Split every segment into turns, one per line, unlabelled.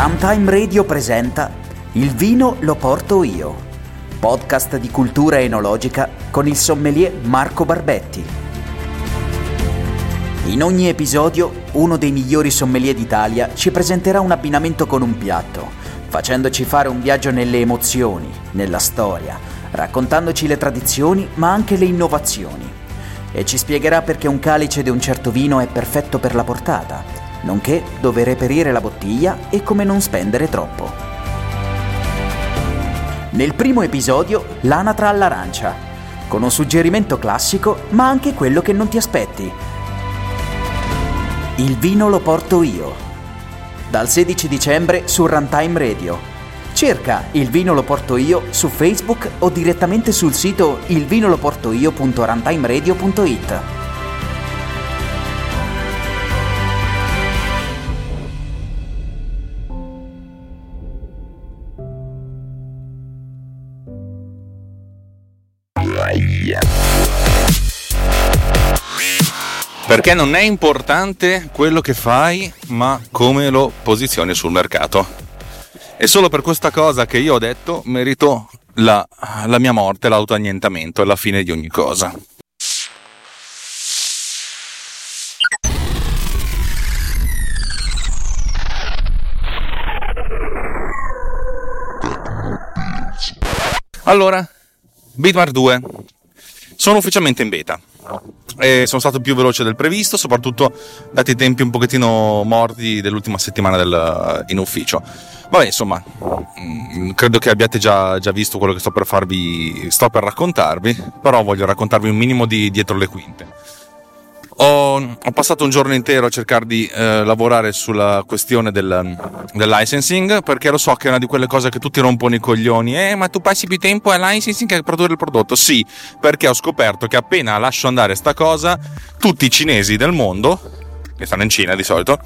Runtime Radio presenta Il vino lo porto io, podcast di cultura enologica con il sommelier Marco Barbetti. In ogni episodio uno dei migliori sommelier d'Italia ci presenterà un abbinamento con un piatto, facendoci fare un viaggio nelle emozioni, nella storia, raccontandoci le tradizioni ma anche le innovazioni. E ci spiegherà perché un calice di un certo vino è perfetto per la portata, nonché dove reperire la bottiglia e come non spendere troppo. Nel primo episodio l'anatra all'arancia, con un suggerimento classico ma anche quello che non ti aspetti. Il vino lo porto io. Dal 16 dicembre su Runtime Radio. Cerca Il vino lo porto io su Facebook o direttamente sul sito ilvinoloportoio.runtimeradio.it.
Perché non è importante quello che fai, ma come lo posizioni sul mercato. È solo per questa cosa che io ho detto merito la, la mia morte, l'autoannientamento e la fine di ogni cosa. Allora, Bitmart 2. Sono ufficialmente in beta. E sono stato più veloce del previsto, soprattutto dati i tempi un pochettino morti dell'ultima settimana del, in ufficio. Vabbè, insomma, mm, credo che abbiate già, già, visto quello che sto per farvi, sto per raccontarvi, però voglio raccontarvi un minimo di dietro le quinte. Ho, ho, passato un giorno intero a cercare di eh, lavorare sulla questione del, del, licensing perché lo so che è una di quelle cose che tutti rompono i coglioni. Eh, ma tu passi più tempo al licensing che a produrre il prodotto? Sì, perché ho scoperto che appena lascio andare sta cosa, tutti i cinesi del mondo, che stanno in Cina di solito,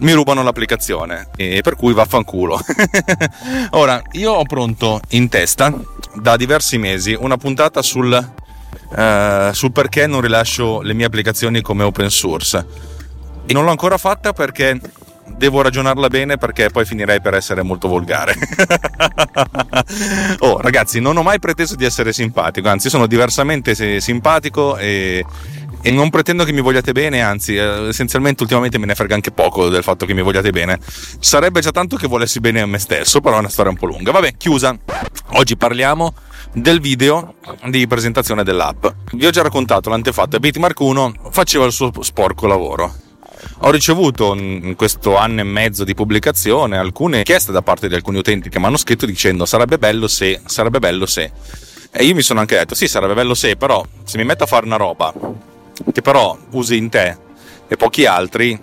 mi rubano l'applicazione e per cui vaffanculo. Ora, io ho pronto in testa da diversi mesi una puntata sul uh, sul perché non rilascio le mie applicazioni come open source. E non l'ho ancora fatta perché devo ragionarla bene perché poi finirei per essere molto volgare. oh, ragazzi, non ho mai preteso di essere simpatico, anzi, sono diversamente simpatico e, e non pretendo che mi vogliate bene, anzi, eh, essenzialmente ultimamente me ne frega anche poco del fatto che mi vogliate bene. Sarebbe già tanto che volessi bene a me stesso, però è una storia un po' lunga. Vabbè, chiusa. Oggi parliamo del video di presentazione dell'app. Vi ho già raccontato l'antefatto, Bitmark 1 faceva il suo sporco lavoro. Ho ricevuto in questo anno e mezzo di pubblicazione alcune richieste da parte di alcuni utenti che mi hanno scritto dicendo sarebbe bello se, sarebbe bello se. E io mi sono anche detto sì, sarebbe bello se, però se mi metto a fare una roba che però usi in te e pochi altri,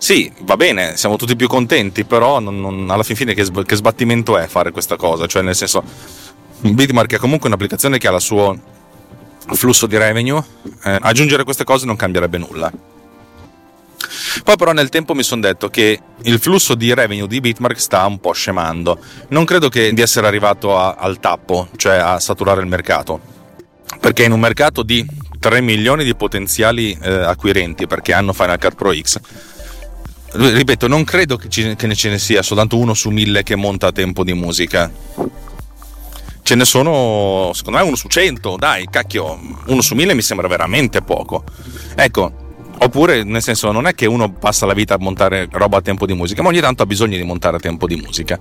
sì, va bene, siamo tutti più contenti, però non, non, alla fin fine che, che, sbattimento è fare questa cosa? Cioè, nel senso, Bitmark è comunque un'applicazione che ha il suo flusso di revenue, eh, aggiungere queste cose non cambierebbe nulla. Poi però nel tempo mi sono detto che il flusso di revenue di Bitmark sta un po' scemando. Non credo di essere arrivato a, al tappo, cioè a saturare il mercato. Perché in un mercato di 3 milioni di potenziali eh, acquirenti, perché hanno Final Cut Pro X, ripeto, non credo che, ci, che ce ne sia soltanto uno su mille che monta a tempo di musica ce ne sono secondo me uno su cento, dai, cacchio, uno su mille mi sembra veramente poco. Ecco, oppure nel senso non è che uno passa la vita a montare roba a tempo di musica, ma ogni tanto ha bisogno di montare a tempo di musica.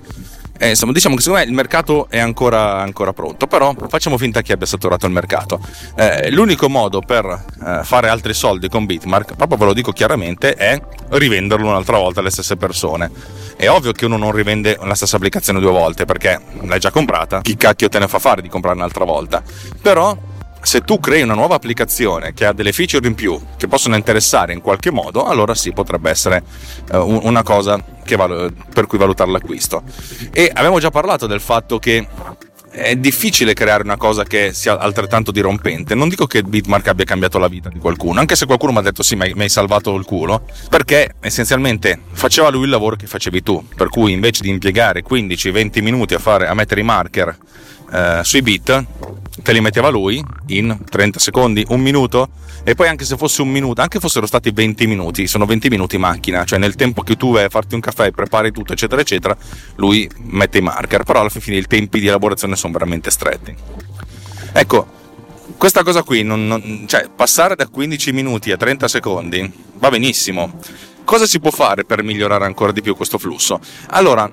Eh, insomma, diciamo che secondo me il mercato è ancora, ancora, pronto, però facciamo finta che abbia saturato il mercato. Eh, l'unico modo per eh, fare altri soldi con Bitmark, proprio ve lo dico chiaramente, è rivenderlo un'altra volta alle stesse persone è ovvio che uno non rivende la stessa applicazione due volte perché l'hai già comprata, chi cacchio te ne fa fare di comprare un'altra volta? Però se tu crei una nuova applicazione che ha delle feature in più che possono interessare in qualche modo, allora sì, potrebbe essere uh, una cosa val- per cui valutare l'acquisto. E abbiamo già parlato del fatto che è difficile creare una cosa che sia altrettanto dirompente. Non dico che Bitmark abbia cambiato la vita di qualcuno, anche se qualcuno mi ha detto sì, mi hai salvato il culo, perché essenzialmente faceva lui il lavoro che facevi tu, per cui invece di impiegare 15-20 minuti a, fare, a mettere i marker eh, sui beat, te li metteva lui in 30 secondi, un minuto e poi anche se fosse un minuto, anche fossero stati 20 minuti, sono 20 minuti macchina, cioè nel tempo che tu vai a farti un caffè, prepari tutto eccetera eccetera, lui mette i marker, però alla fine i tempi di elaborazione sono veramente stretti. Ecco, questa cosa qui, non, non, cioè passare da 15 minuti a 30 secondi va benissimo. Cosa si può fare per migliorare ancora di più questo flusso? Allora,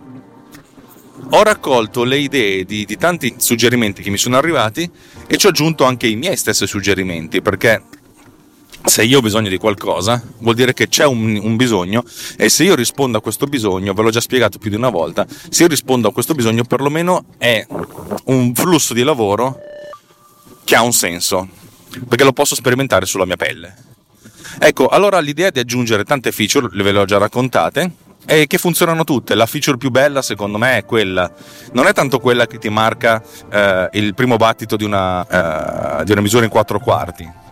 ho raccolto le idee di, di, tanti suggerimenti che mi sono arrivati e ci ho aggiunto anche i miei stessi suggerimenti perché se io ho bisogno di qualcosa vuol dire che c'è un, un, bisogno e se io rispondo a questo bisogno, ve l'ho già spiegato più di una volta, se io rispondo a questo bisogno perlomeno è un flusso di lavoro che ha un senso perché lo posso sperimentare sulla mia pelle. Ecco, allora l'idea di aggiungere tante feature, ve le ho già raccontate, e che funzionano tutte. La feature più bella, secondo me, è quella. Non è tanto quella che ti marca eh, il primo battito di una, eh, di una, misura in quattro quarti.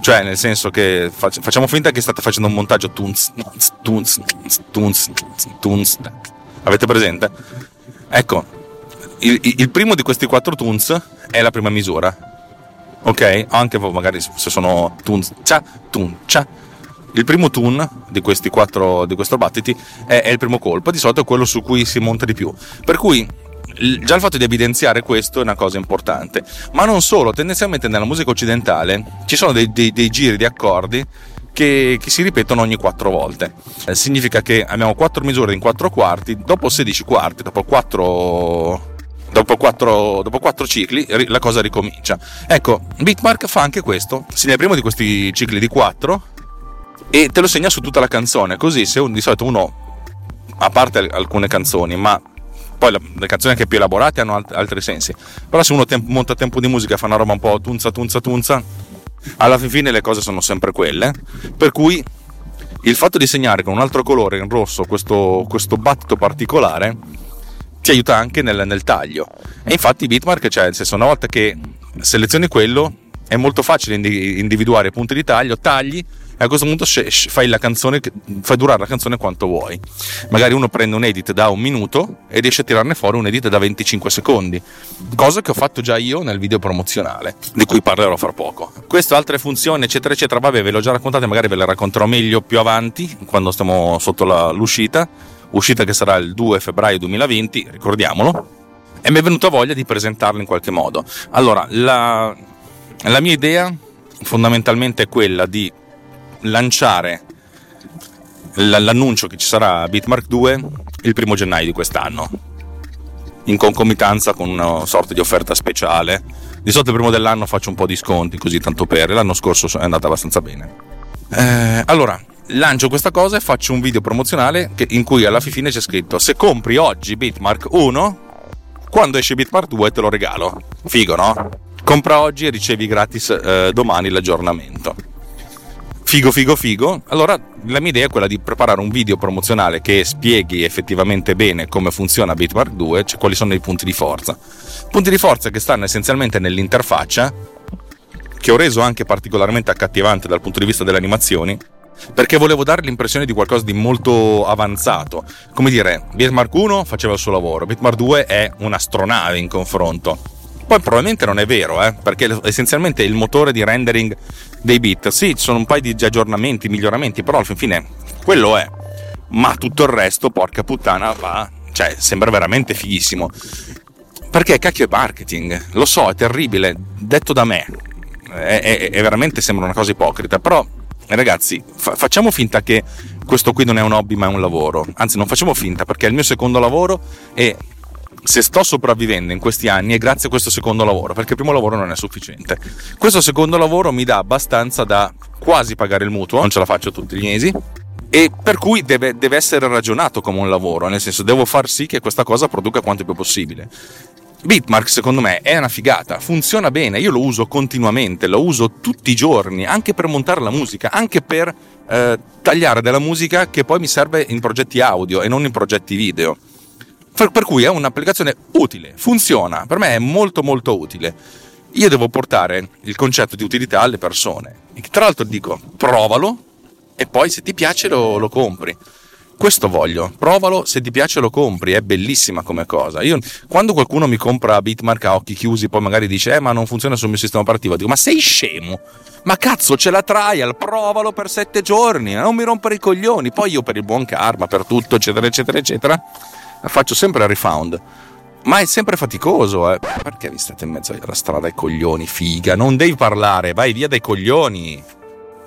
Cioè, nel senso che facciamo finta che state facendo un montaggio tunz, tunz, tunz, tunz. Avete presente? Ecco, il, il primo di questi quattro tunz è la prima misura. Ok? Anche magari se sono tunz, cia, tun, cia il primo tune di questi quattro, di questi battiti è, è il primo colpo, di solito è quello su cui si monta di più. Per cui già il fatto di evidenziare questo è una cosa importante. Ma non solo, tendenzialmente nella musica occidentale ci sono dei, dei, dei giri di accordi che, che, si ripetono ogni quattro volte. Eh, significa che abbiamo quattro misure in quattro quarti, dopo 16 quarti, dopo quattro. Dopo quattro, dopo quattro cicli la cosa ricomincia. Ecco, Bitmark fa anche questo. Segna il primo di questi cicli di quattro e te lo segna su tutta la canzone, così se un, di solito uno, a parte alcune canzoni, ma poi le, canzoni anche più elaborate hanno alt- altri sensi, però se uno tempo, monta tempo di musica fa una roba un po' tunza tunza tunza, alla fine le cose sono sempre quelle, per cui il fatto di segnare con un altro colore in rosso questo, questo battito particolare ti aiuta anche nel, nel taglio. E infatti Bitmark, cioè, nel senso, una volta che selezioni quello, è molto facile individuare i punti di taglio, tagli e a questo punto fai la canzone, fai durare la canzone quanto vuoi. Magari uno prende un edit da un minuto e riesce a tirarne fuori un edit da 25 secondi, cosa che ho fatto già io nel video promozionale, di cui parlerò fra poco. Queste altre funzioni, eccetera, eccetera, vabbè, ve le ho già raccontate, magari ve le racconterò meglio più avanti, quando stiamo sotto la, l'uscita, uscita che sarà il 2 febbraio 2020, ricordiamolo. E mi è venuta voglia di presentarlo in qualche modo. Allora, la, la mia idea fondamentalmente è quella di lanciare l'annuncio che ci sarà Bitmark 2 il primo gennaio di quest'anno in concomitanza con una sorta di offerta speciale. Di solito il primo dell'anno faccio un po' di sconti così tanto per l'anno scorso è andata abbastanza bene. Eh, allora lancio questa cosa e faccio un video promozionale che, in cui alla fine c'è scritto se compri oggi Bitmark 1 quando esce Bitmark 2 te lo regalo figo no? compra oggi e ricevi gratis eh, domani l'aggiornamento figo figo figo allora la mia idea è quella di preparare un video promozionale che spieghi effettivamente bene come funziona Bitmark 2 cioè quali sono i punti di forza punti di forza che stanno essenzialmente nell'interfaccia che ho reso anche particolarmente accattivante dal punto di vista delle animazioni perché volevo dare l'impressione di qualcosa di molto avanzato. Come dire, Bitmark 1 faceva il suo lavoro, Bitmark 2 è un'astronave in confronto. Poi probabilmente non è vero, eh, perché essenzialmente il motore di rendering dei bit. Sì, ci sono un paio di aggiornamenti, miglioramenti, però alla fine quello è. Ma tutto il resto, porca puttana, va. Cioè, sembra veramente fighissimo. Perché cacchio è marketing? Lo so, è terribile, detto da me. È, è, è veramente sembra una cosa ipocrita, però ragazzi, fa- facciamo finta che questo qui non è un hobby ma è un lavoro. Anzi, non facciamo finta perché è il mio secondo lavoro e se sto sopravvivendo in questi anni è grazie a questo secondo lavoro, perché il primo lavoro non è sufficiente. Questo secondo lavoro mi dà abbastanza da quasi pagare il mutuo, non ce la faccio tutti gli mesi, e per cui deve, deve essere ragionato come un lavoro, nel senso devo far sì che questa cosa produca quanto più possibile. Bitmark secondo me è una figata, funziona bene, io lo uso continuamente, lo uso tutti i giorni, anche per montare la musica, anche per eh, tagliare della musica che poi mi serve in progetti audio e non in progetti video. Per cui è un'applicazione utile, funziona, per me è molto molto utile. Io devo portare il concetto di utilità alle persone. Tra l'altro dico, provalo e poi se ti piace lo, lo compri. questo voglio, provalo, se ti piace lo compri, è bellissima come cosa. Io, quando qualcuno mi compra Bitmark a occhi chiusi, poi magari dice, eh, ma non funziona sul mio sistema operativo, dico, ma sei scemo? Ma cazzo, c'è la trial, provalo per sette giorni, non mi rompere i coglioni. Poi io per il buon karma, per tutto, eccetera, eccetera, eccetera, faccio sempre il refund. Ma è sempre faticoso, eh. Perché vi state in mezzo alla strada ai coglioni, figa? Non devi parlare, vai via dai coglioni.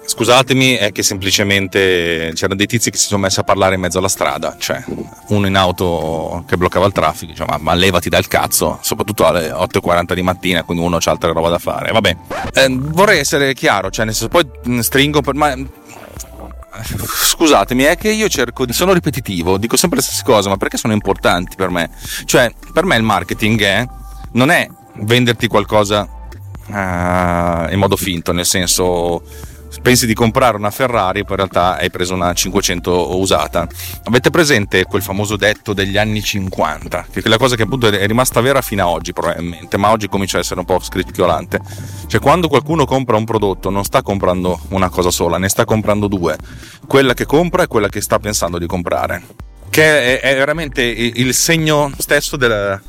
Scusatemi, è che semplicemente c'erano dei tizi che si sono messi a parlare in mezzo alla strada, cioè uno in auto che bloccava il traffico, diceva ma, ma levati dal cazzo, soprattutto alle 8.40 di mattina, quindi uno c'ha altre roba da fare. Vabbè, eh, vorrei essere chiaro, cioè nel senso poi mm, stringo per... Ma, scusatemi, è che io cerco sono ripetitivo, dico sempre le stesse cose, ma perché sono importanti per me? Cioè, per me il marketing è. non è venderti qualcosa uh, in modo finto, nel senso pensi di comprare una Ferrari, poi in realtà hai preso una 500 usata. Avete presente quel famoso detto degli anni 50? Che è quella cosa che appunto è rimasta vera fino ad oggi, probabilmente, ma oggi comincia a essere un po' scricchiolante. Cioè, quando qualcuno compra un prodotto, non sta comprando una cosa sola, ne sta comprando due. Quella che compra e quella che sta pensando di comprare. Che è, è veramente il segno stesso del,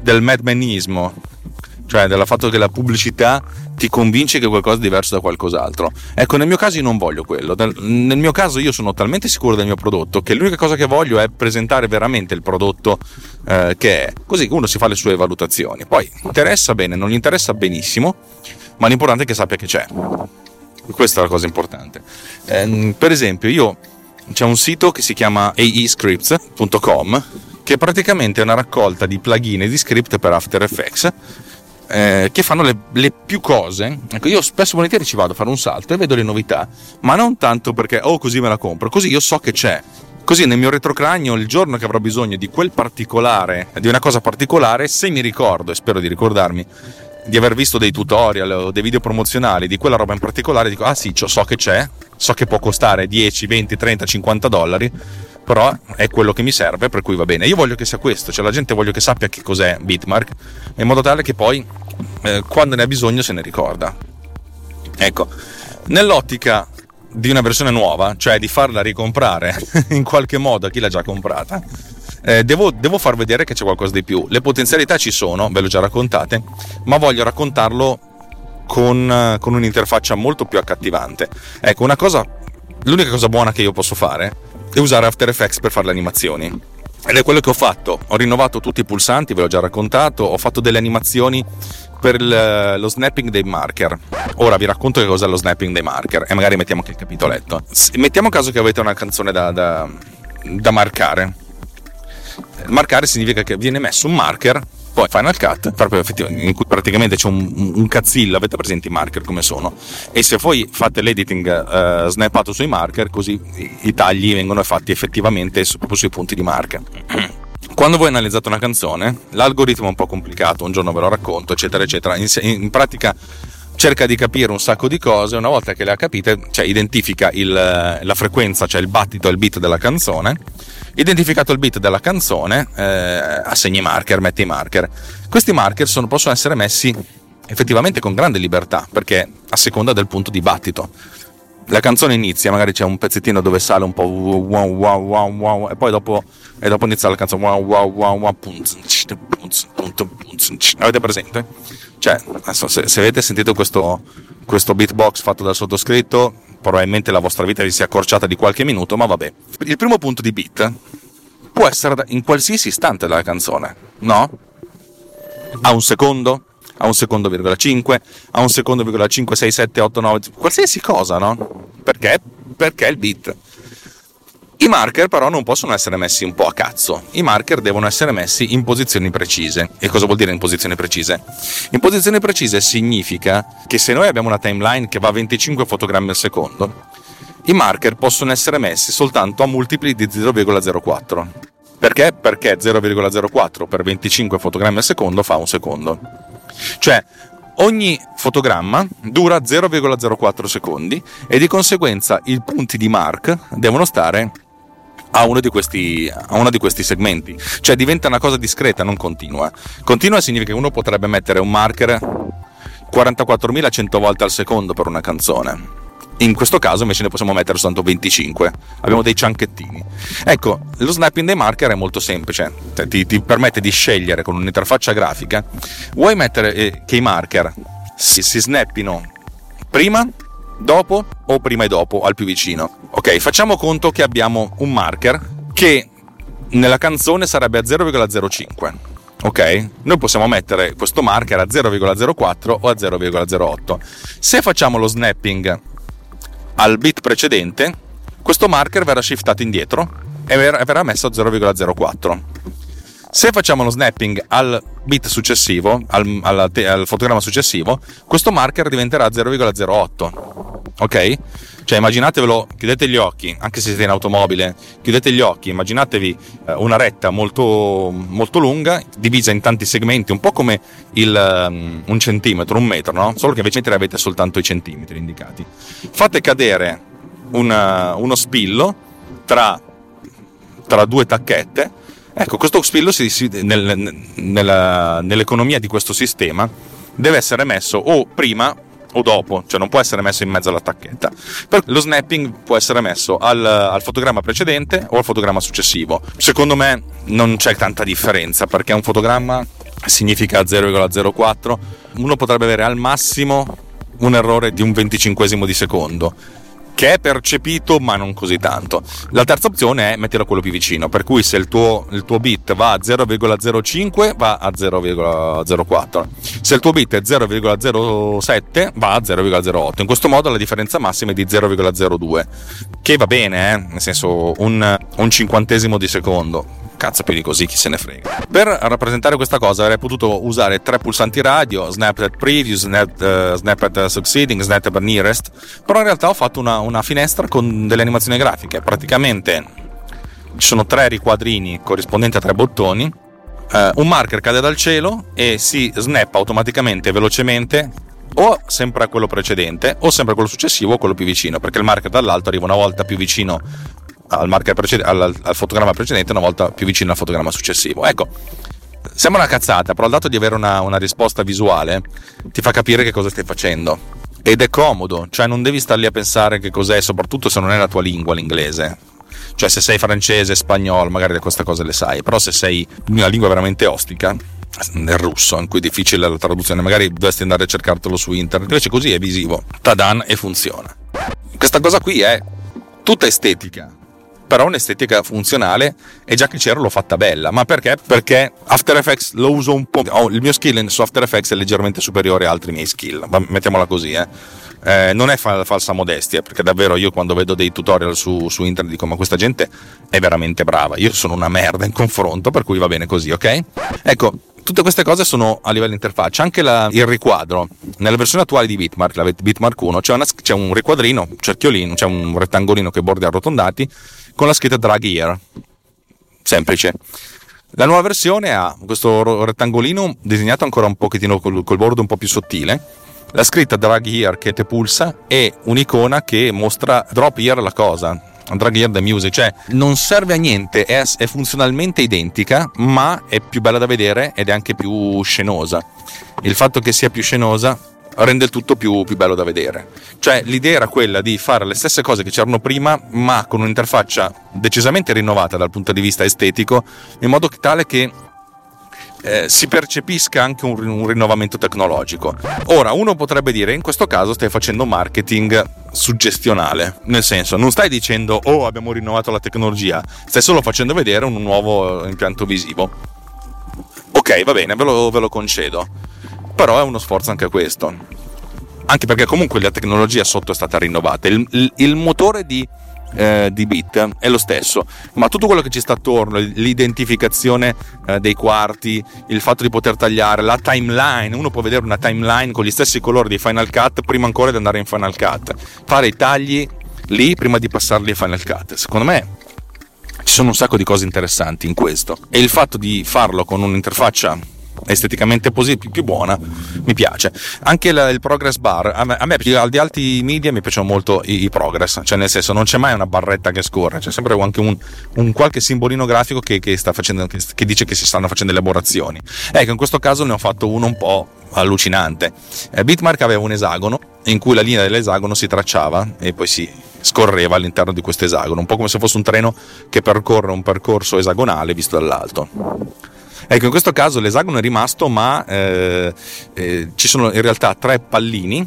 del madmanismo cioè del fatto che la pubblicità ti convince che qualcosa è diverso da qualcos'altro. Ecco, nel mio caso io non voglio quello. Nel mio caso io sono talmente sicuro del mio prodotto che l'unica cosa che voglio è presentare veramente il prodotto eh, che è. Così uno si fa le sue valutazioni. Poi interessa bene, non gli interessa benissimo, ma l'importante è che sappia che c'è. Questa è la cosa importante. Eh, per esempio, io c'è un sito che si chiama aescripts.com che praticamente è una raccolta di plugin e di script per After Effects eh, che fanno le, le, più cose. Ecco, io spesso e volentieri ci vado a fare un salto e vedo le novità, ma non tanto perché, oh, così me la compro, così io so che c'è. Così nel mio retrocranio, il giorno che avrò bisogno di quel particolare, di una cosa particolare, se mi ricordo, e spero di ricordarmi, di aver visto dei tutorial o dei video promozionali di quella roba in particolare, dico, ah sì, so che c'è, so che può costare 10, 20, 30, 50 dollari, però è quello che mi serve, per cui va bene. Io voglio che sia questo, cioè la gente voglio che sappia che cos'è Bitmark, in modo tale che poi eh, quando ne ha bisogno se ne ricorda. Ecco, nell'ottica di una versione nuova, cioè di farla ricomprare in qualche modo a chi l'ha già comprata, eh, devo, devo, far vedere che c'è qualcosa di più. Le potenzialità ci sono, ve le ho già raccontate, ma voglio raccontarlo con, con un'interfaccia molto più accattivante. Ecco, una cosa, l'unica cosa buona che io posso fare è usare After Effects per fare le animazioni. Ed è quello che ho fatto. Ho rinnovato tutti i pulsanti, ve l'ho già raccontato, ho fatto delle animazioni per lo snapping dei marker. Ora vi racconto che cos'è lo snapping dei marker e magari mettiamo anche il capitoletto. Mettiamo caso che avete una canzone da, da, da marcare. Marcare significa che viene messo un marker poi Final Cut, proprio in cui praticamente c'è un, un cazzillo, avete presente i marker come sono, e se poi fate l'editing uh, snappato sui marker, così i tagli vengono fatti effettivamente su, proprio sui punti di marca. Quando voi analizzate una canzone, l'algoritmo è un po' complicato, un giorno ve lo racconto, eccetera, eccetera. In, in pratica cerca di capire un sacco di cose, una volta che le ha capite, cioè identifica il, la frequenza, cioè il battito e il beat della canzone, identificato il beat della canzone, eh, assegna i marker, mette i marker. Questi marker sono, possono essere messi effettivamente con grande libertà, perché a seconda del punto di battito. La canzone inizia, magari c'è un pezzettino dove sale un po' wow wow wow wow e poi dopo, e dopo inizia la canzone wow wow wow wow avete presente? Cioè, se, se avete sentito questo, questo beatbox fatto dal sottoscritto, probabilmente la vostra vita vi sia accorciata di qualche minuto, ma vabbè. Il primo punto di beat può essere in qualsiasi istante della canzone, no? A un secondo, a un secondo, virgola 5, a un secondo, virgola 5, 6, 7, 8, 9, qualsiasi cosa, no? Perché? Perché il beat. I marker però non possono essere messi un po' a cazzo, i marker devono essere messi in posizioni precise. E cosa vuol dire in posizioni precise? In posizioni precise significa che se noi abbiamo una timeline che va a 25 fotogrammi al secondo, i marker possono essere messi soltanto a multipli di 0,04. Perché? Perché 0,04 per 25 fotogrammi al secondo fa un secondo. Cioè, ogni fotogramma dura 0,04 secondi e di conseguenza i punti di mark devono stare a uno, questi, a uno di questi segmenti. Cioè diventa una cosa discreta, non continua. Continua significa che uno potrebbe mettere un marker 44.100 volte al secondo per una canzone. In questo caso invece ne possiamo mettere soltanto 25. Abbiamo dei cianchettini. Ecco, lo snapping dei marker è molto semplice, cioè, ti, ti, permette di scegliere con un'interfaccia grafica. Vuoi mettere eh, che i marker si, si snappino prima, dopo o prima e dopo al più vicino. Ok, facciamo conto che abbiamo un marker che nella canzone sarebbe a 0,05. Ok? Noi possiamo mettere questo marker a 0,04 o a 0,08. Se facciamo lo snapping al bit precedente, questo marker verrà shiftato indietro e verrà messo a 0,04. Se facciamo lo snapping al bit successivo, al, al, al, fotogramma successivo, questo marker diventerà 0,08. Ok? Cioè immaginatevelo, chiudete gli occhi, anche se siete in automobile, chiudete gli occhi, immaginatevi eh, una retta molto, molto lunga, divisa in tanti segmenti, un po' come il, um, un centimetro, un metro, no? Solo che invece avete soltanto i centimetri indicati. Fate cadere una, uno spillo tra, tra due tacchette Ecco, questo spillo si, si, nel, nella, nell'economia di questo sistema deve essere messo o prima o dopo, cioè non può essere messo in mezzo alla tacchetta. Per lo snapping può essere messo al, al, fotogramma precedente o al fotogramma successivo. Secondo me non c'è tanta differenza perché un fotogramma significa 0,04, uno potrebbe avere al massimo un errore di un venticinquesimo di secondo che è percepito ma non così tanto. La terza opzione è metterlo quello più vicino, per cui se il tuo, il tuo bit va a 0,05 va a 0,04, se il tuo bit è 0,07 va a 0,08, in questo modo la differenza massima è di 0,02, che va bene, eh? nel senso un, un cinquantesimo di secondo cazzo più di così, chi se ne frega. Per rappresentare questa cosa avrei potuto usare tre pulsanti radio, snap at preview, snap, uh, snap at succeeding, snap at nearest, però in realtà ho fatto una, una finestra con delle animazioni grafiche, praticamente ci sono tre riquadrini corrispondenti a tre bottoni, uh, un marker cade dal cielo e si snappa automaticamente velocemente o sempre a quello precedente o sempre a quello successivo o quello più vicino perché il marker dall'alto arriva una volta più vicino al, preced- al, al fotogramma precedente una volta più vicino al fotogramma successivo. Ecco, sembra una cazzata, però il dato di avere una, una risposta visuale ti fa capire che cosa stai facendo. Ed è comodo, cioè non devi star lì a pensare che cos'è, soprattutto se non è la tua lingua l'inglese. Cioè se sei francese, spagnolo, magari queste cose le sai, però se sei una lingua veramente ostica, nel russo, in cui è difficile la traduzione, magari dovresti andare a cercartelo su internet, invece così è visivo, tadan e funziona. Questa cosa qui è tutta estetica, però un'estetica funzionale e già che c'era l'ho fatta bella. Ma perché? Perché After Effects lo uso un po'. Oh, il mio skill su After Effects è leggermente superiore a altri miei skill, mettiamola così, eh. Eh, non è fa- falsa modestia, perché davvero io quando vedo dei tutorial su, su, internet dico ma questa gente è veramente brava, io sono una merda in confronto, per cui va bene così, ok? Ecco, tutte queste cose sono a livello interfaccia, anche la, il riquadro, nella versione attuale di Bitmark, la Bitmark 1, c'è, una, c'è un riquadrino, un cerchiolino, c'è un rettangolino che bordi arrotondati con la scritta drag here. Semplice. La nuova versione ha questo rettangolino disegnato ancora un pochettino col, col bordo un po' più sottile, la scritta drag here che te pulsa e un'icona che mostra drop here la cosa, drag here the music, cioè non serve a niente, è, è funzionalmente identica, ma è più bella da vedere ed è anche più scenosa. Il fatto che sia più scenosa rende il tutto più, più, bello da vedere. Cioè l'idea era quella di fare le stesse cose che c'erano prima, ma con un'interfaccia decisamente rinnovata dal punto di vista estetico, in modo tale che eh, si percepisca anche un, un, rinnovamento tecnologico. Ora, uno potrebbe dire, in questo caso stai facendo marketing suggestionale, nel senso, non stai dicendo, oh, abbiamo rinnovato la tecnologia, stai solo facendo vedere un nuovo impianto visivo. Ok, va bene, ve lo, ve lo concedo però è uno sforzo anche questo. Anche perché comunque la tecnologia sotto è stata rinnovata. Il, il, il motore di, eh, di bit è lo stesso, ma tutto quello che ci sta attorno, l'identificazione eh, dei quarti, il fatto di poter tagliare, la timeline, uno può vedere una timeline con gli stessi colori di Final Cut prima ancora di andare in Final Cut, fare i tagli lì prima di passarli in Final Cut. Secondo me ci sono un sacco di cose interessanti in questo e il fatto di farlo con un'interfaccia esteticamente più, più buona, mi piace. Anche la, il progress bar, a me, a me al di altri media mi piacciono molto i, i, progress, cioè nel senso non c'è mai una barretta che scorre, c'è sempre anche un, un qualche simbolino grafico che, che, facendo, che, che, dice che si stanno facendo elaborazioni. Ecco, in questo caso ne ho fatto uno un po' allucinante. Eh, Bitmark aveva un esagono in cui la linea dell'esagono si tracciava e poi si scorreva all'interno di questo esagono, un po' come se fosse un treno che percorre un percorso esagonale visto dall'alto. Ecco, in questo caso l'esagono è rimasto, ma eh, eh, ci sono in realtà tre pallini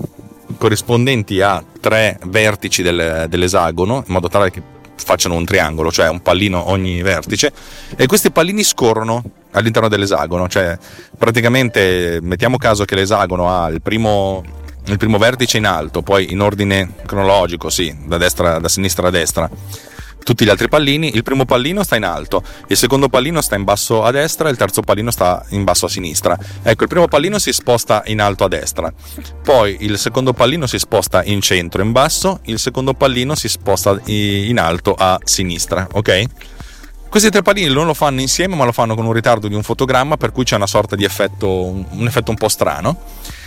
corrispondenti a tre vertici del, dell'esagono, in modo tale che facciano un triangolo, cioè un pallino ogni vertice, e questi pallini scorrono all'interno dell'esagono, cioè praticamente mettiamo caso che l'esagono ha il primo, il primo vertice in alto, poi in ordine cronologico, sì, da, destra, da sinistra a destra, tutti gli altri pallini, il primo pallino sta in alto, il secondo pallino sta in basso a destra e il terzo pallino sta in basso a sinistra. Ecco, il primo pallino si sposta in alto a destra, poi il secondo pallino si sposta in centro in basso, il secondo pallino si sposta in alto a sinistra, ok? Questi tre pallini non lo fanno insieme, ma lo fanno con un ritardo di un fotogramma, per cui c'è una sorta di effetto, un effetto un po' strano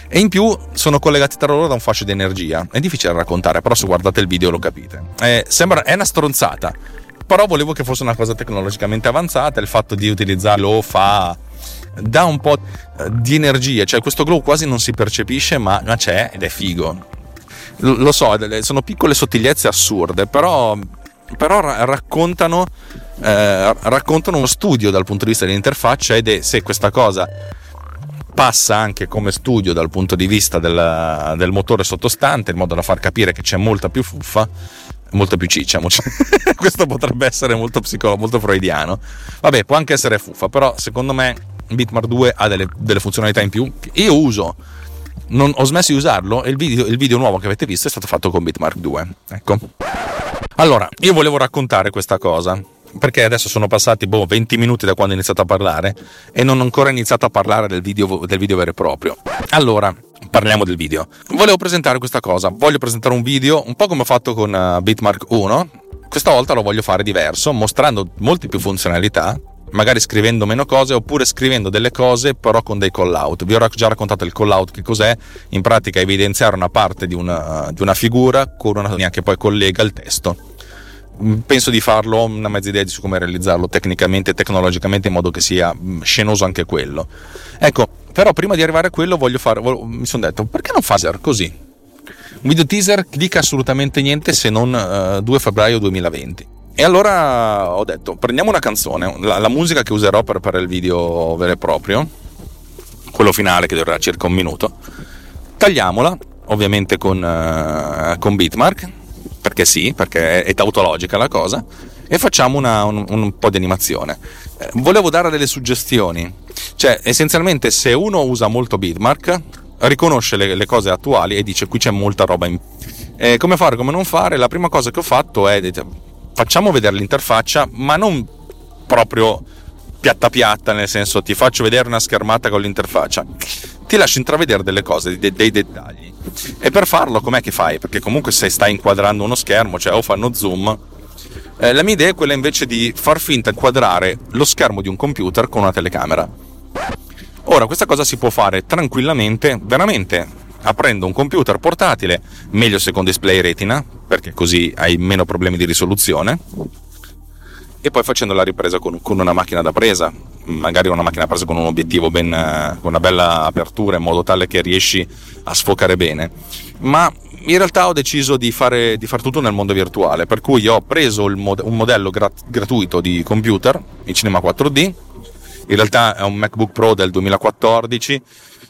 e in più sono collegati tra loro da un fascio di energia. È difficile da raccontare, però se guardate il video lo capite. Eh, sembra, è una stronzata, però volevo che fosse una cosa tecnologicamente avanzata, il fatto di utilizzarlo fa dà un po' di energia, cioè questo glow quasi non si percepisce, ma, ma c'è ed è figo. Lo so, sono piccole sottigliezze assurde, però, però raccontano, eh, raccontano uno studio dal punto di vista dell'interfaccia ed è se questa cosa passa anche come studio dal punto di vista del, del, motore sottostante, in modo da far capire che c'è molta più fuffa, molta più ciccia. Questo potrebbe essere molto psicologo, molto freudiano. Vabbè, può anche essere fuffa, però secondo me Bitmar 2 ha delle, delle funzionalità in più io uso. Non ho smesso di usarlo e il video, il video nuovo che avete visto è stato fatto con Bitmark 2. Ecco. Allora, io volevo raccontare questa cosa perché adesso sono passati boh, 20 minuti da quando ho iniziato a parlare e non ho ancora iniziato a parlare del video, del video vero e proprio. Allora, parliamo del video. Volevo presentare questa cosa, voglio presentare un video un po' come ho fatto con uh, Bitmark 1, questa volta lo voglio fare diverso, mostrando molte più funzionalità, magari scrivendo meno cose oppure scrivendo delle cose però con dei call out. Vi ho già raccontato il call out che cos'è, in pratica evidenziare una parte di una, di una figura con una che poi collega il testo penso di farlo, ho una mezza idea su come realizzarlo tecnicamente tecnologicamente in modo che sia mm, scenoso anche quello. Ecco, però prima di arrivare a quello fare, mi sono detto perché non fare così? Un video teaser che dica assolutamente niente se non uh, eh, 2 febbraio 2020. E allora ho detto prendiamo una canzone, la, la musica che userò per, per il video vero e proprio, quello finale che durerà circa un minuto, tagliamola ovviamente con, uh, con Bitmark perché sì, perché è, tautologica la cosa, e facciamo una, un, un, po' di animazione. Eh, volevo dare delle suggestioni, cioè essenzialmente se uno usa molto Bitmark, riconosce le, le cose attuali e dice qui c'è molta roba in... Eh, come fare, come non fare? La prima cosa che ho fatto è facciamo vedere l'interfaccia, ma non proprio piatta piatta, nel senso ti faccio vedere una schermata con l'interfaccia, ti lascio intravedere delle cose, dei, dei dettagli. E per farlo com'è che fai? Perché comunque se stai inquadrando uno schermo, cioè o fanno zoom, eh, la mia idea è quella invece di far finta di inquadrare lo schermo di un computer con una telecamera. Ora, questa cosa si può fare tranquillamente, veramente aprendo un computer portatile, meglio se con display retina, perché così hai meno problemi di risoluzione, e poi facendo la ripresa con, con una macchina da presa, magari una macchina presa con un obiettivo ben, con una bella apertura in modo tale che riesci a sfocare bene. Ma in realtà ho deciso di fare, di fare tutto nel mondo virtuale, per cui ho preso mod- un modello grat- gratuito di computer, il Cinema 4D, in realtà è un MacBook Pro del 2014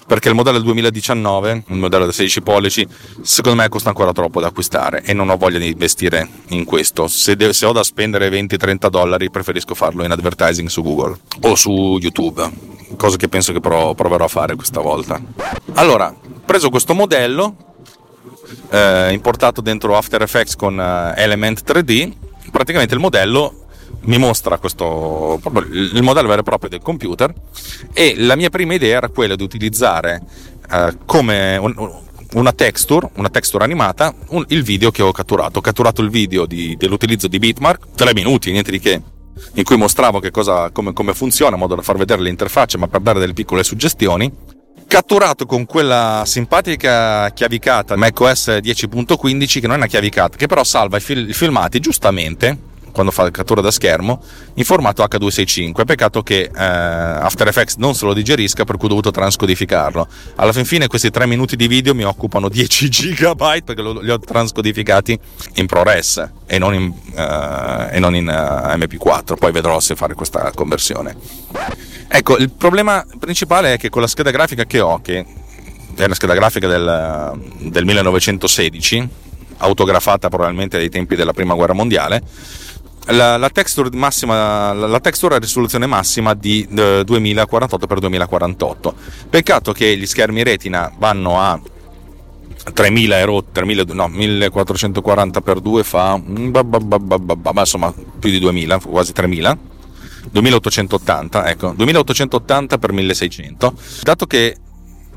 perché il modello del 2019, il modello da 16 pollici, secondo me costa ancora troppo da acquistare e non ho voglia di investire in questo. Se, de- se ho da spendere 20-30 dollari, preferisco farlo in advertising su Google o su YouTube, cosa che penso che però proverò a fare questa volta. Allora, preso questo modello, eh, importato dentro After Effects con eh, Element 3D, praticamente il modello mi mostra questo, il modello vero e proprio del computer e la mia prima idea era quella di utilizzare eh, come un, una texture, una texture animata, un, il video che ho catturato. Ho catturato il video di, dell'utilizzo di Bitmark, 3 minuti, niente di che. in cui mostravo cosa, come, come funziona, in modo da far vedere l'interfaccia, ma per dare delle piccole suggestioni. Catturato con quella simpatica chiavicata macOS 10.15, che non è una chiavicata, che però salva i, fil- i filmati giustamente quando fa la cattura da schermo in formato H265. Peccato che eh, After Effects non se lo digerisca, per cui ho dovuto transcodificarlo. Alla fin fine, questi 3 minuti di video mi occupano 10 GB perché lo, li ho transcodificati in ProRes e non in, uh, e non in eh, MP4. Poi vedrò se fare questa conversione. Ecco, il problema principale è che con la scheda grafica che ho, che è una scheda grafica del, del 1916, autografata probabilmente ai tempi della prima guerra mondiale, la, la, texture massima, la, texture a risoluzione massima di eh, 2048x2048. Peccato che gli schermi retina vanno a 3000 euro, 3000, no, 1440x2 fa ma insomma più di 2000, quasi 3000. 2880, ecco, 2880 x 1600. Dato che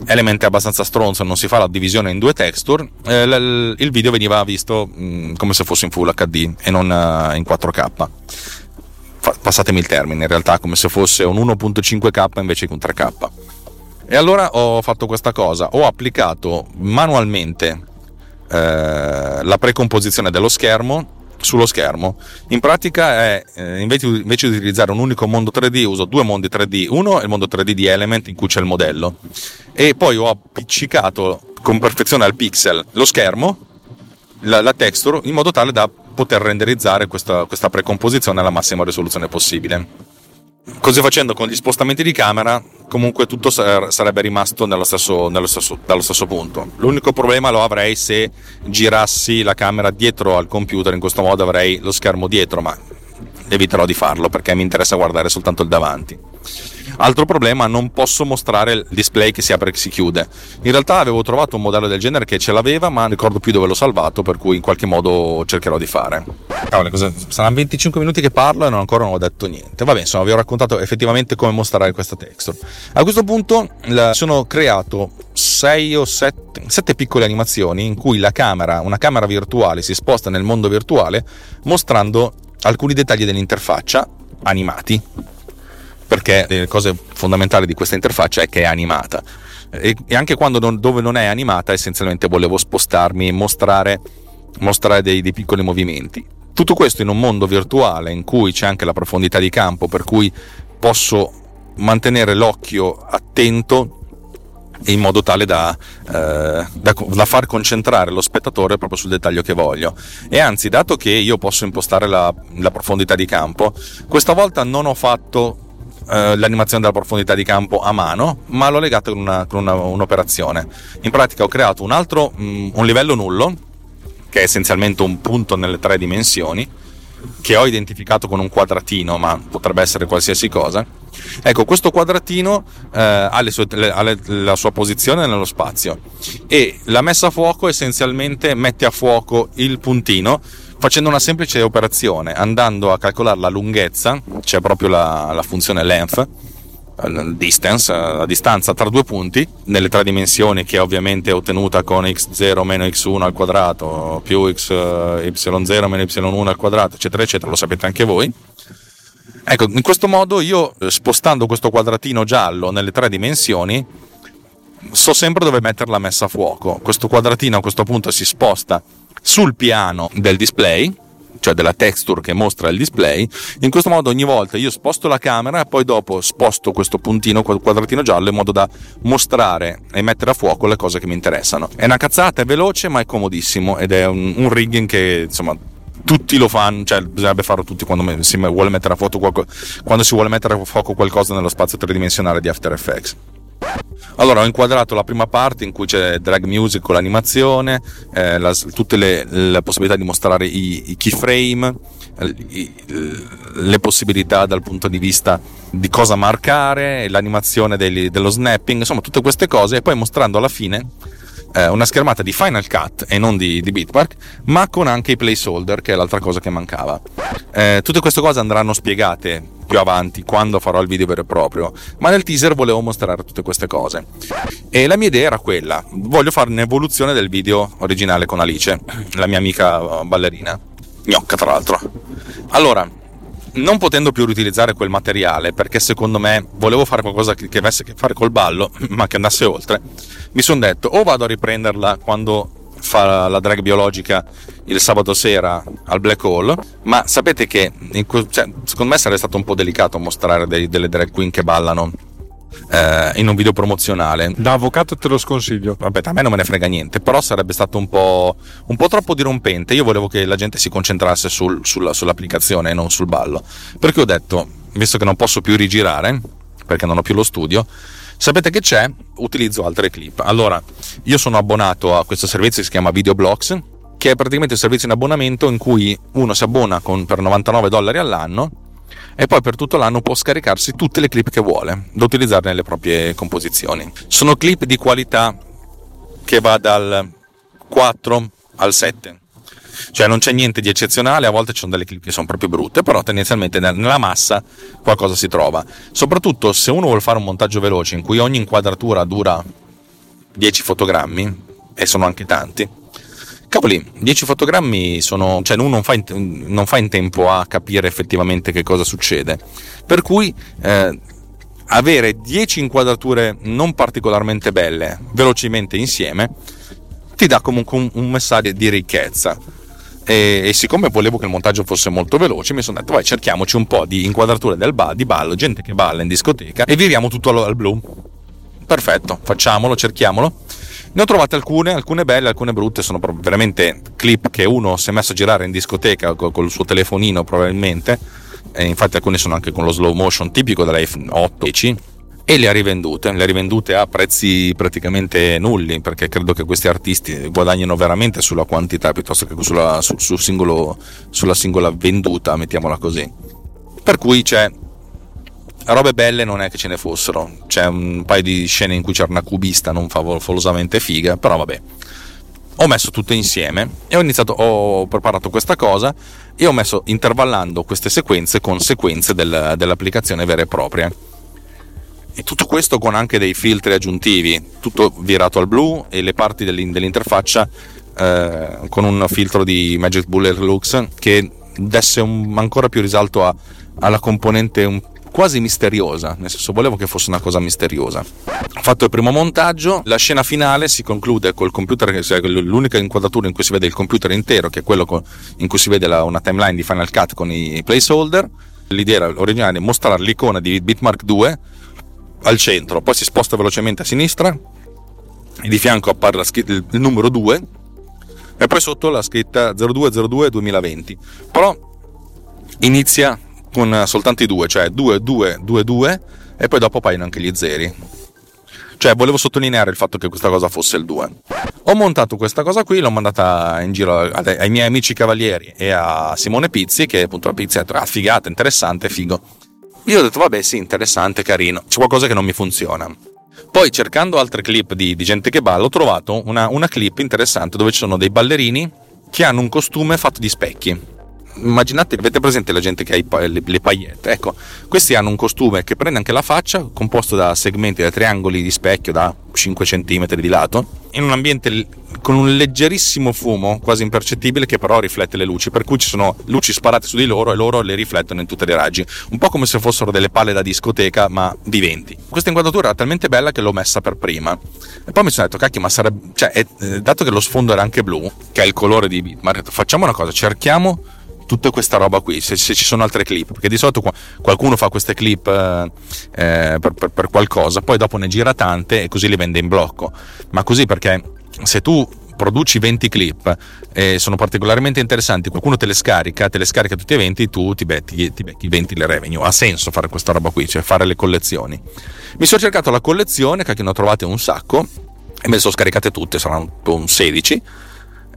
Element è abbastanza stronzo, non si fa la divisione in due texture, eh, l- il video veniva visto mh, mm, come se fosse in Full HD e non uh, in 4K. Fa- passatemi il termine, in realtà come se fosse un 1.5K invece che un 3K. E allora ho fatto questa cosa, ho applicato manualmente eh, la precomposizione dello schermo sullo schermo. In pratica è, eh, invece, invece, di utilizzare un unico mondo 3D, uso due mondi 3D. Uno è il mondo 3D di Element in cui c'è il modello e poi ho appiccicato con perfezione al pixel lo schermo, la, la texture, in modo tale da poter renderizzare questa, questa precomposizione alla massima risoluzione possibile. Così facendo con gli spostamenti di camera, comunque tutto sarebbe rimasto nello stesso, nello stesso, dallo stesso punto. L'unico problema lo avrei se girassi la camera dietro al computer, in questo modo avrei lo schermo dietro, ma eviterò di farlo perché mi interessa guardare soltanto il davanti. Altro problema, non posso mostrare il display che si apre e si chiude. In realtà avevo trovato un modello del genere che ce l'aveva, ma non ricordo più dove l'ho salvato, per cui in qualche modo cercherò di fare. Cavolo, cosa... saranno 25 minuti che parlo e non ancora non ho detto niente. Vabbè, insomma, vi ho raccontato effettivamente come mostrare questa texture. A questo punto sono creato 6 o 7, 7 piccole animazioni in cui la camera, una camera virtuale, si sposta nel mondo virtuale mostrando alcuni dettagli dell'interfaccia animati perché le cose fondamentali di questa interfaccia è che è animata. E, e anche quando non, dove non è animata essenzialmente volevo spostarmi e mostrare, mostrare dei, dei piccoli movimenti. Tutto questo in un mondo virtuale in cui c'è anche la profondità di campo per cui posso mantenere l'occhio attento in modo tale da, eh, da, da, far concentrare lo spettatore proprio sul dettaglio che voglio. E anzi, dato che io posso impostare la, la profondità di campo, questa volta non ho fatto eh, l'animazione della profondità di campo a mano, ma l'ho legato con, una, con una, un'operazione. In pratica ho creato un altro, mm, un livello nullo, che è essenzialmente un punto nelle tre dimensioni, che ho identificato con un quadratino, ma potrebbe essere qualsiasi cosa. Ecco, questo quadratino eh, ha, sue, le, ha le, la sua posizione nello spazio e la messa a fuoco essenzialmente mette a fuoco il puntino facendo una semplice operazione, andando a calcolare la lunghezza, c'è proprio la, la funzione length, distance, la distanza tra due punti, nelle tre dimensioni che ovviamente è ottenuta con x0 meno x1 al quadrato, più x, y0 meno y1 al quadrato, eccetera, eccetera, lo sapete anche voi. Ecco, in questo modo io spostando questo quadratino giallo nelle tre dimensioni, so sempre dove mettere la messa a fuoco. Questo quadratino a questo punto si sposta sul piano del display, cioè della texture che mostra il display. In questo modo ogni volta io sposto la camera e poi dopo sposto questo puntino, quadratino giallo in modo da mostrare e mettere a fuoco le cose che mi interessano. È una cazzata, è veloce ma è comodissimo ed è un, un rigging che insomma tutti lo fanno, cioè bisognerebbe farlo tutti quando si vuole mettere a fuoco, quando si vuole mettere a fuoco qualcosa nello spazio tridimensionale di After Effects. Allora ho inquadrato la prima parte in cui c'è drag music con l'animazione, eh, la, tutte le, le, possibilità di mostrare i, i keyframe, i, le possibilità dal punto di vista di cosa marcare, l'animazione degli, dello snapping, insomma tutte queste cose e poi mostrando alla fine eh, una schermata di Final Cut e non di, di Bitpark, ma con anche i placeholder, che è l'altra cosa che mancava. Eh, tutte queste cose andranno spiegate più avanti quando farò il video vero e proprio, ma nel teaser volevo mostrare tutte queste cose. E la mia idea era quella, voglio fare un'evoluzione del video originale con Alice, la mia amica ballerina, gnocca tra l'altro. Allora, non potendo più riutilizzare quel materiale, perché secondo me volevo fare qualcosa che, avesse a che fare col ballo, ma che andasse oltre, mi sono detto o vado a riprenderla quando fa la drag biologica il sabato sera al Black Hole, ma sapete che cioè, secondo me sarebbe stato un po' delicato mostrare dei, delle drag queen che ballano eh, in un video promozionale.
Da avvocato te lo sconsiglio.
Vabbè, a me non me ne frega niente, però sarebbe stato un po', un po troppo dirompente. Io volevo che la gente si concentrasse sul, sulla, sull'applicazione e non sul ballo. Perché ho detto, visto che non posso più rigirare, perché non ho più lo studio, sapete che c'è? Utilizzo altre clip. Allora, io sono abbonato a questo servizio che si chiama Videoblocks, che è praticamente un servizio in abbonamento in cui uno si abbona con, per 99 dollari all'anno e poi per tutto l'anno può scaricarsi tutte le clip che vuole da utilizzare nelle proprie composizioni. Sono clip di qualità che va dal 4 al 7. Cioè non c'è niente di eccezionale, a volte ci sono delle clip che sono proprio brutte, però tendenzialmente nella massa qualcosa si trova. Soprattutto se uno vuole fare un montaggio veloce in cui ogni inquadratura dura 10 fotogrammi, e sono anche tanti, Cavoli, 10 fotogrammi sono, cioè uno non fa, in, non fa in tempo a capire effettivamente che cosa succede. Per cui eh, avere 10 inquadrature non particolarmente belle velocemente insieme ti dà comunque un, un messaggio di ricchezza. E, e, siccome volevo che il montaggio fosse molto veloce, mi sono detto: vai, cerchiamoci un po' di inquadrature del ba- di ballo, gente che balla in discoteca e viriamo tutto al, al blu. Perfetto, facciamolo, cerchiamolo. Ne ho trovate alcune, alcune belle, alcune brutte, sono veramente clip che uno si è messo a girare in discoteca col, col suo telefonino probabilmente, e infatti alcune sono anche con lo slow motion tipico dell'iPhone 8 10 e le ha rivendute, le ha rivendute a prezzi praticamente nulli perché credo che questi artisti guadagnino veramente sulla quantità piuttosto che sulla, su, su singolo, sulla singola venduta, mettiamola così. Per cui c'è robe belle non è che ce ne fossero. C'è un paio di scene in cui c'era una cubista non favolosamente figa, però vabbè. Ho messo tutte insieme e ho iniziato, ho preparato questa cosa e ho messo intervallando queste sequenze con sequenze del, dell'applicazione vera e propria. E tutto questo con anche dei filtri aggiuntivi, tutto virato al blu e le parti dell'interfaccia eh, con un filtro di Magic Bullet Lux che desse un, ancora più risalto a, alla componente un quasi misteriosa, nel senso volevo che fosse una cosa misteriosa. Fatto il primo montaggio, la scena finale si conclude col computer, cioè l'unica inquadratura in cui si vede il computer intero, che è quello in cui si vede la, una timeline di Final Cut con i placeholder. L'idea originale è mostrare l'icona di Bitmark 2 al centro, poi si sposta velocemente a sinistra di fianco appare scritta, il, numero 2 e poi sotto la scritta 0202 2020. Però inizia con soltanto i due, cioè 2, 2, 2, 2 e poi dopo appaiono anche gli zeri. Cioè, volevo sottolineare il fatto che questa cosa fosse il 2. Ho montato questa cosa qui, l'ho mandata in giro ai miei amici cavalieri e a Simone Pizzi, che appunto la Pizzi ha detto, ah, figata, interessante, figo. Io ho detto, vabbè, sì, interessante, carino. C'è qualcosa che non mi funziona. Poi, cercando altre clip di, di gente che balla, ho trovato una, una clip interessante dove ci sono dei ballerini che hanno un costume fatto di specchi immaginate, avete presente la gente che ha le, le paillette? Ecco, questi hanno un costume che prende anche la faccia, composto da segmenti, da triangoli di specchio da 5 cm di lato, in un ambiente con un leggerissimo fumo, quasi impercettibile, che però riflette le luci, per cui ci sono luci sparate su di loro e loro le riflettono in tutte le raggi, un po' come se fossero delle palle da discoteca, ma viventi. Questa inquadratura era talmente bella che l'ho messa per prima. E poi mi sono detto, cacchio, ma sarebbe... Cioè, è, eh, dato che lo sfondo era anche blu, che è il colore di Bitmark, facciamo una cosa, cerchiamo tutta questa roba qui, se, se, ci sono altre clip, perché di solito qualcuno fa queste clip eh, eh, per, per, per qualcosa, poi dopo ne gira tante e così li vende in blocco, ma così perché se tu produci 20 clip e sono particolarmente interessanti, qualcuno te le scarica, te le scarica tutti i 20, tu ti becchi, ti becchi 20 le revenue. Ha senso fare questa roba qui, cioè fare le collezioni. Mi sono cercato la collezione, che ne ho trovate un sacco, e me le sono scaricate tutte, saranno un 16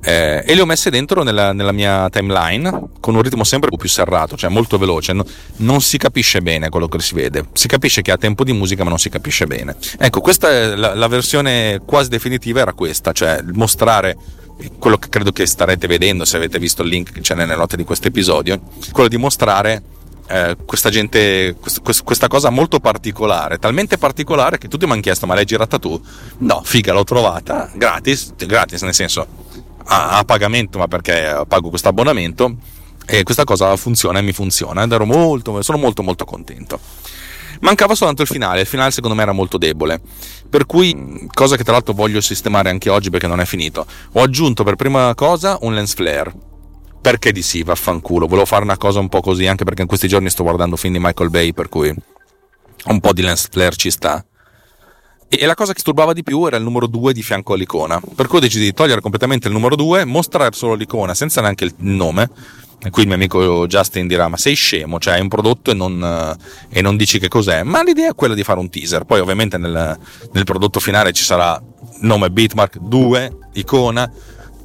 eh, e le ho messe dentro nella, nella, mia timeline con un ritmo sempre più serrato, cioè molto veloce. No, non si capisce bene quello che si vede. Si capisce che ha tempo di musica, ma non si capisce bene. Ecco, questa è la, la versione quasi definitiva era questa, cioè mostrare quello che credo che starete vedendo se avete visto il link che c'è nelle note di questo episodio, quello di mostrare eh, questa gente, quest, questa cosa molto particolare, talmente particolare che tutti mi hanno chiesto ma l'hai girata tu? No, figa, l'ho trovata, gratis, gratis nel senso a, a pagamento, ma perché pago questo abbonamento E questa cosa funziona e mi funziona ed ero molto, sono molto molto contento. Mancava soltanto il finale, il finale secondo me era molto debole. Per cui, cosa che tra l'altro voglio sistemare anche oggi perché non è finito, ho aggiunto per prima cosa un lens flare. Perché di sì, vaffanculo, volevo fare una cosa un po' così, anche perché in questi giorni sto guardando film di Michael Bay, per cui un po' di lens flare ci sta. E la cosa che sturbava di più era il numero 2 di fianco all'icona. Per cui ho deciso di togliere completamente il numero 2, mostrare solo l'icona senza neanche il nome. E qui il mio amico Justin dirà: Ma sei scemo, cioè hai un prodotto e non, eh, e non, dici che cos'è. Ma l'idea è quella di fare un teaser. Poi, ovviamente, nel, nel prodotto finale ci sarà nome Bitmark 2, icona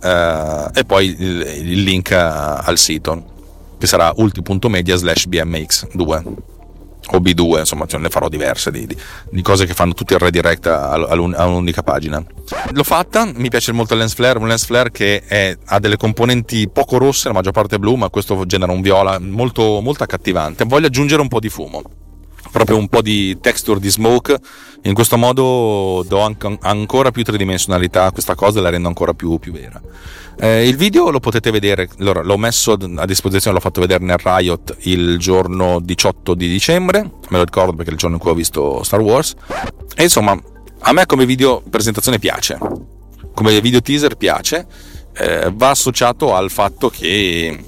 eh, e poi il, il link al sito che sarà ulti.media slash bmx2 o B2, insomma, cioè ne farò diverse di, di, di, cose che fanno tutti il redirect a, un'unica pagina. L'ho fatta, mi piace molto il lens flare, un lens flare che è, ha delle componenti poco rosse, la maggior parte blu, ma questo genera un viola molto, molto accattivante. Voglio aggiungere un po' di fumo proprio un po' di texture di smoke. In questo modo do anche, ancora più tridimensionalità a questa cosa e la rendo ancora più, più vera. Eh, il video lo potete vedere allora, l'ho messo a disposizione l'ho fatto vedere nel Riot il giorno 18 di dicembre me lo ricordo perché è il giorno in cui ho visto Star Wars. E insomma a me come video presentazione piace come video teaser piace eh, va associato al fatto che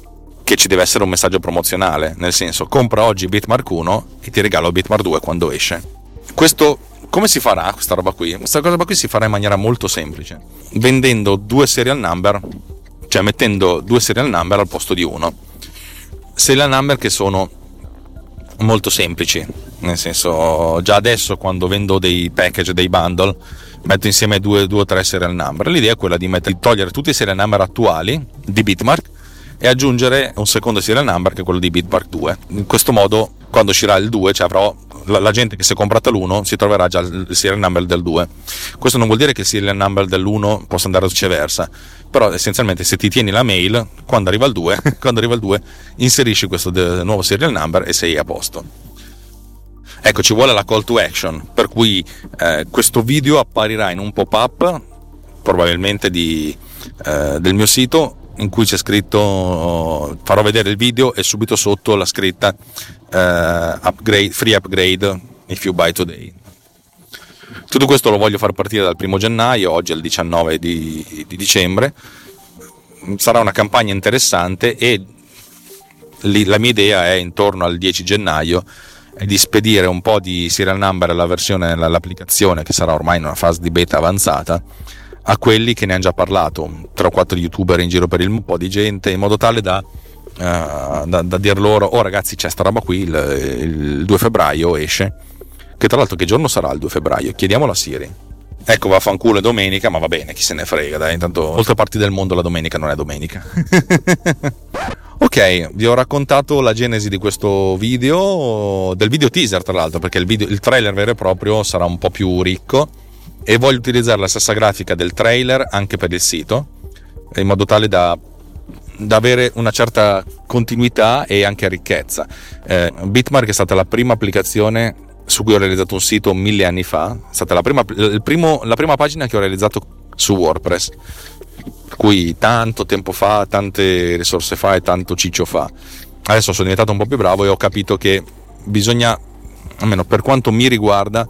che ci deve essere un messaggio promozionale, nel senso compra oggi Bitmark 1 e ti regalo Bitmark 2 quando esce. Questo come si farà questa roba qui? Questa cosa qui si farà in maniera molto semplice, vendendo due serial number, cioè mettendo due serial number al posto di uno. Serial number che sono molto semplici, nel senso già adesso quando vendo dei package, dei bundle, metto insieme due, due o tre serial number. L'idea è quella di, mettere, di togliere tutti i serial number attuali di Bitmark e aggiungere un secondo serial number che è quello di Bitmark 2. In questo modo, quando uscirà il 2, cioè avrò la, la gente che si è comprata l'1 si troverà già il serial number del 2. Questo non vuol dire che il serial number dell'1 possa andare viceversa, però essenzialmente se ti tieni la mail, quando arriva il 2, quando arriva il 2 inserisci questo de- nuovo serial number e sei a posto. Ecco, ci vuole la call to action, per cui eh, questo video apparirà in un pop-up, probabilmente di, eh, del mio sito, in cui c'è scritto farò vedere il video e subito sotto la scritta uh, upgrade, free upgrade if you buy today. Tutto questo lo voglio far partire dal primo gennaio oggi è il 19 di, di dicembre. Sarà una campagna interessante e lì, la mia idea è intorno al 10 gennaio di spedire un po' di serial number alla versione all'applicazione che sarà ormai in una fase di beta avanzata a quelli che ne hanno già parlato, 3 o 4 youtuber in giro per il un po' di gente, in modo tale da, uh, da, da dir loro, oh ragazzi c'è sta roba qui, il, il 2 febbraio esce, che tra l'altro che giorno sarà il 2 febbraio? Chiediamolo a Siri. Ecco, vaffanculo è domenica, ma va bene, chi se ne frega, dai, intanto molte parti del mondo la domenica non è domenica. ok, vi ho raccontato la genesi di questo video, del video teaser tra l'altro, perché il, video, il trailer vero e proprio sarà un po' più ricco e voglio utilizzare la stessa grafica del trailer anche per il sito in modo tale da, da avere una certa continuità e anche ricchezza. Eh, Bitmark è stata la prima applicazione su cui ho realizzato un sito mille anni fa, è stata la prima, primo, la prima pagina che ho realizzato su WordPress, cui tanto tempo fa, tante risorse fa e tanto ciccio fa. Adesso sono diventato un po' più bravo e ho capito che bisogna, almeno per quanto mi riguarda,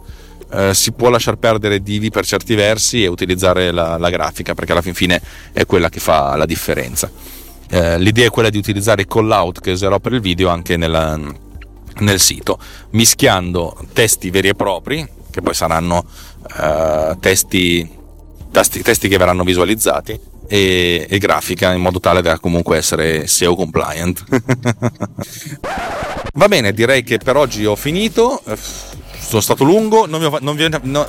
eh, si può lasciar perdere divi per certi versi e utilizzare la, la, grafica perché alla fin fine è quella che fa la differenza. Eh, l'idea è quella di utilizzare i call out che userò per il video anche nella, nel sito, mischiando testi veri e propri, che poi saranno eh, testi, testi, testi, che verranno visualizzati, e, e, grafica in modo tale da comunque essere SEO compliant. Va bene, direi che per oggi ho finito sono stato lungo, non, ho, non, vi, no,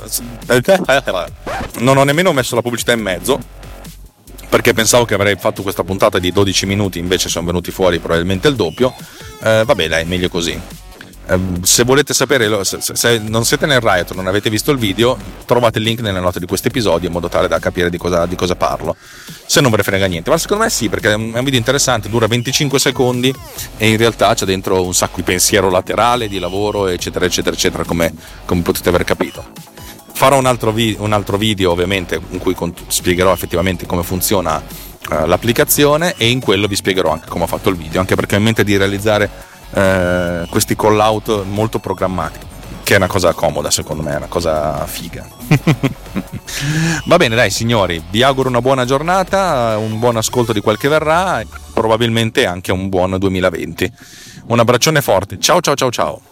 non ho nemmeno messo la pubblicità in mezzo perché pensavo che avrei fatto questa puntata di 12 minuti, invece sono venuti fuori probabilmente il doppio. Eh, vabbè, dai, meglio così. Ehm, se volete sapere, se, non siete nel Riot non avete visto il video, trovate il link nelle note di questo episodio in modo tale da capire di cosa, di cosa parlo. Se non ve ne frega niente, ma secondo me sì, perché è un video interessante, dura 25 secondi e in realtà c'è dentro un sacco di pensiero laterale, di lavoro, eccetera, eccetera, eccetera, come, come potete aver capito. Farò un altro, vi- un altro, video ovviamente in cui spiegherò effettivamente come funziona uh, l'applicazione e in quello vi spiegherò anche come ho fatto il video, anche perché ho in mente di realizzare uh, questi call out molto programmati, che è una cosa comoda secondo me, è una cosa figa. Va bene, dai signori, vi auguro una buona giornata, un buon ascolto di quel che verrà probabilmente anche un buon 2020. Un abbraccione forte, ciao ciao ciao ciao.